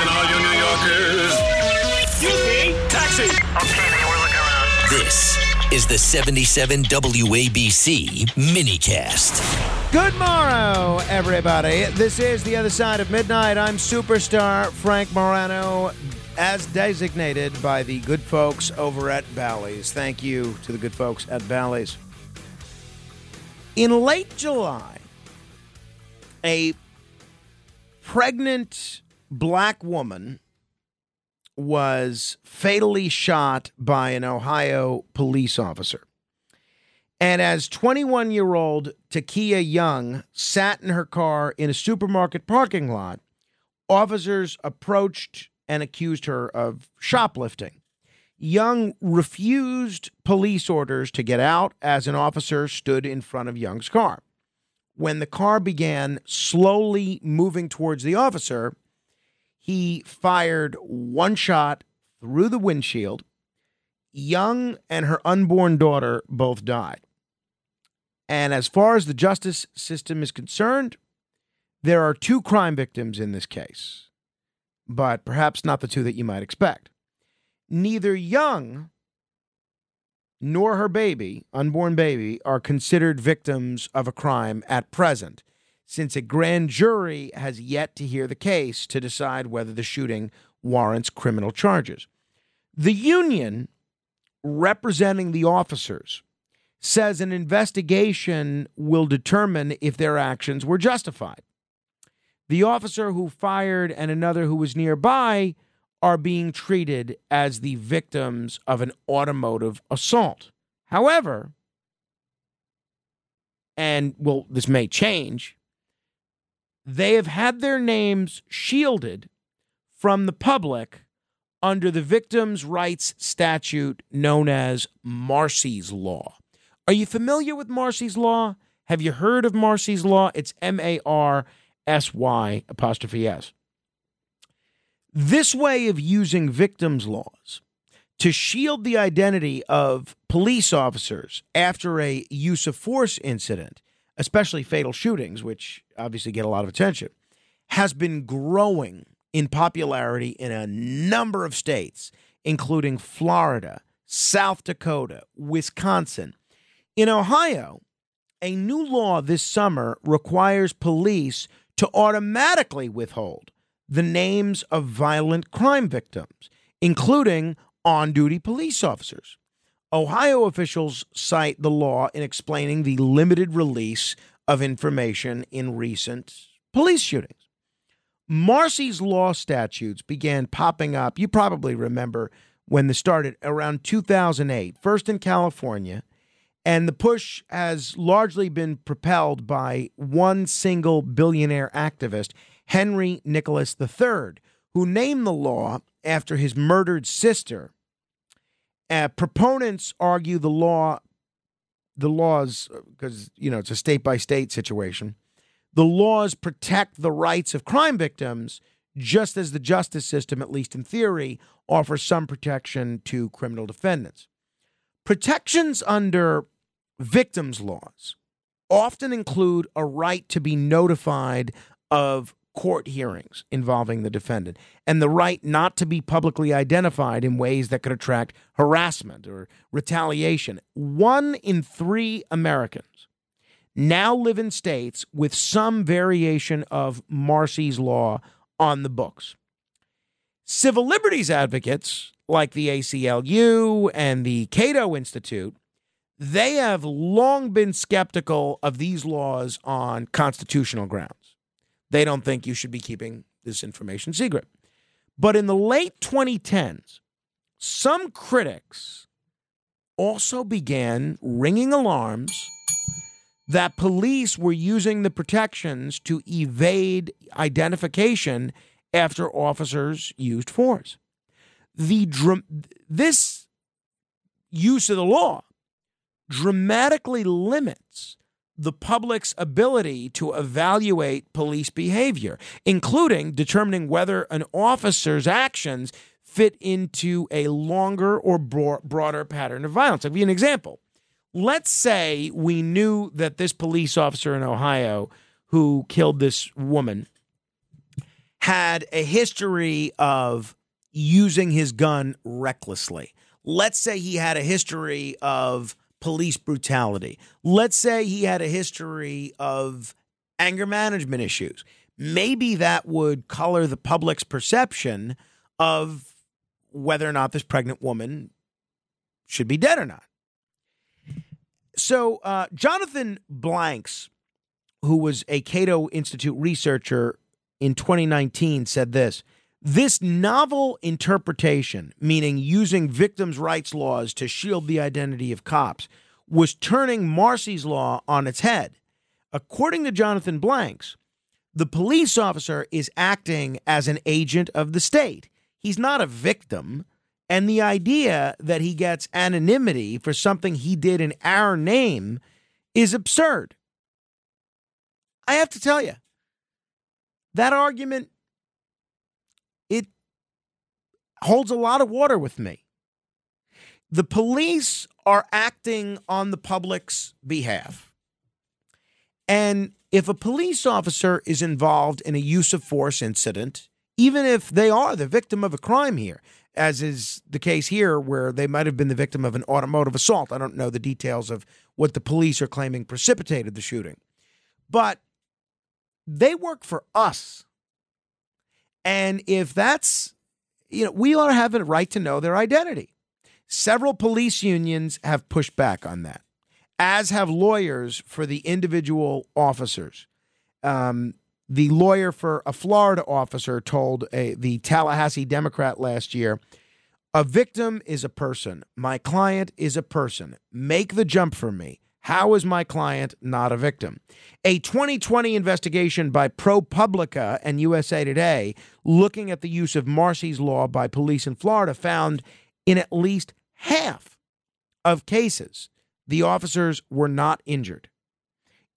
Listen, all you New Yorkers. Excuse me. Taxi. Okay, man, we're looking around. This is the 77 WABC minicast. Good morrow, everybody. This is The Other Side of Midnight. I'm superstar Frank Morano, as designated by the good folks over at Bally's. Thank you to the good folks at Bally's. In late July, a pregnant black woman was fatally shot by an Ohio police officer. And as 21 year old Ta'Kiya Young sat in her car in a supermarket parking lot, officers approached and accused her of shoplifting. Young refused police orders to get out as an officer stood in front of Young's car. When the car began slowly moving towards the officer, he fired one shot through the windshield. Young and her unborn daughter both died. And as far as the justice system is concerned, there are two crime victims in this case, but perhaps not the two that you might expect. Neither Young nor her baby, unborn baby, are considered victims of a crime at present, since a grand jury has yet to hear the case to decide whether the shooting warrants criminal charges. The union representing the officers says an investigation will determine if their actions were justified. The officer who fired and another who was nearby are being treated as the victims of an automotive assault. However, and well, this may change, they have had their names shielded from the public under the victims' rights statute known as Marsy's Law. Are you familiar with Marsy's Law? Have you heard of Marsy's Law? It's M A R S Y apostrophe S. This way of using victims' laws to shield the identity of police officers after a use of force incident, especially fatal shootings, which obviously get a lot of attention, has been growing in popularity in a number of states, including Florida, South Dakota, Wisconsin. In Ohio, a new law this summer requires police to automatically withhold the names of violent crime victims, including on duty police officers. Ohio officials cite the law in explaining the limited release of information in recent police shootings. Marsy's law statutes began popping up. You probably remember when they started around 2008, first in California, and the push has largely been propelled by one single billionaire activist, Henry Nicholas III, who named the law after his murdered sister. Uh, proponents argue the law, the laws, because you know it's a state by state situation. The laws protect the rights of crime victims, just as the justice system, at least in theory, offers some protection to criminal defendants. Protections under victims' laws often include a right to be notified of court hearings involving the defendant and the right not to be publicly identified in ways that could attract harassment or retaliation. One in three Americans now live in states with some variation of Marsy's law on the books. Civil liberties advocates like the ACLU and the Cato Institute they have long been skeptical of these laws on constitutional grounds. They don't think you should be keeping this information secret. But in the late 2010s, some critics also began ringing alarms that police were using the protections to evade identification after officers used force. The this use of the law dramatically limits the public's ability to evaluate police behavior, including determining whether an officer's actions fit into a longer or broader pattern of violence. I'll give you an example. Let's say we knew that this police officer in Ohio who killed this woman had a history of using his gun recklessly. Let's say he had a history of police brutality. Let's say he had a history of anger management issues. Maybe that would color the public's perception of whether or not this pregnant woman should be dead or not. So, uh, Jonathan Blanks, who was a Cato Institute researcher in 2019, said this This novel interpretation, meaning using victims' rights laws to shield the identity of cops, was turning Marsy's law on its head. According to Jonathan Blanks, the police officer is acting as an agent of the state. He's not a victim. And the idea that he gets anonymity for something he did in our name is absurd. I have to tell you, that argument it holds a lot of water with me. The police are acting on the public's behalf. And if a police officer is involved in a use of force incident, even if they are the victim of a crime here, as is the case here, where they might have been the victim of an automotive assault. I don't know the details of what the police are claiming precipitated the shooting. But they work for us. And if that's, you know, we to have a right to know their identity. Several police unions have pushed back on that, as have lawyers for the individual officers. Um, the lawyer for a Florida officer told a, the Tallahassee Democrat last year a victim is a person. My client is a person. Make the jump for me. How is my client not a victim? A 2020 investigation by ProPublica and USA Today looking at the use of Marsy's law by police in Florida found in at least half of cases the officers were not injured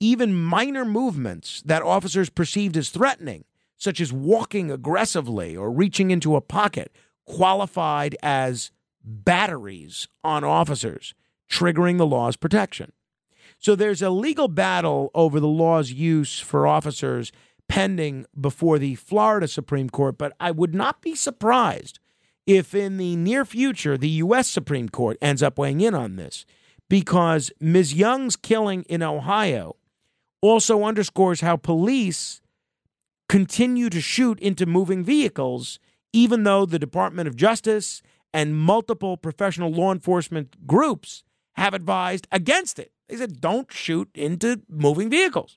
even minor movements that officers perceived as threatening, such as walking aggressively or reaching into a pocket, qualified as batteries on officers, triggering the law's protection. So there's a legal battle over the law's use for officers pending before the Florida Supreme Court, but I would not be surprised if in the near future the U.S. Supreme Court ends up weighing in on this because Ms. Young's killing in Ohio also underscores how police continue to shoot into moving vehicles, even though the Department of Justice and multiple professional law enforcement groups have advised against it. They said, don't shoot into moving vehicles.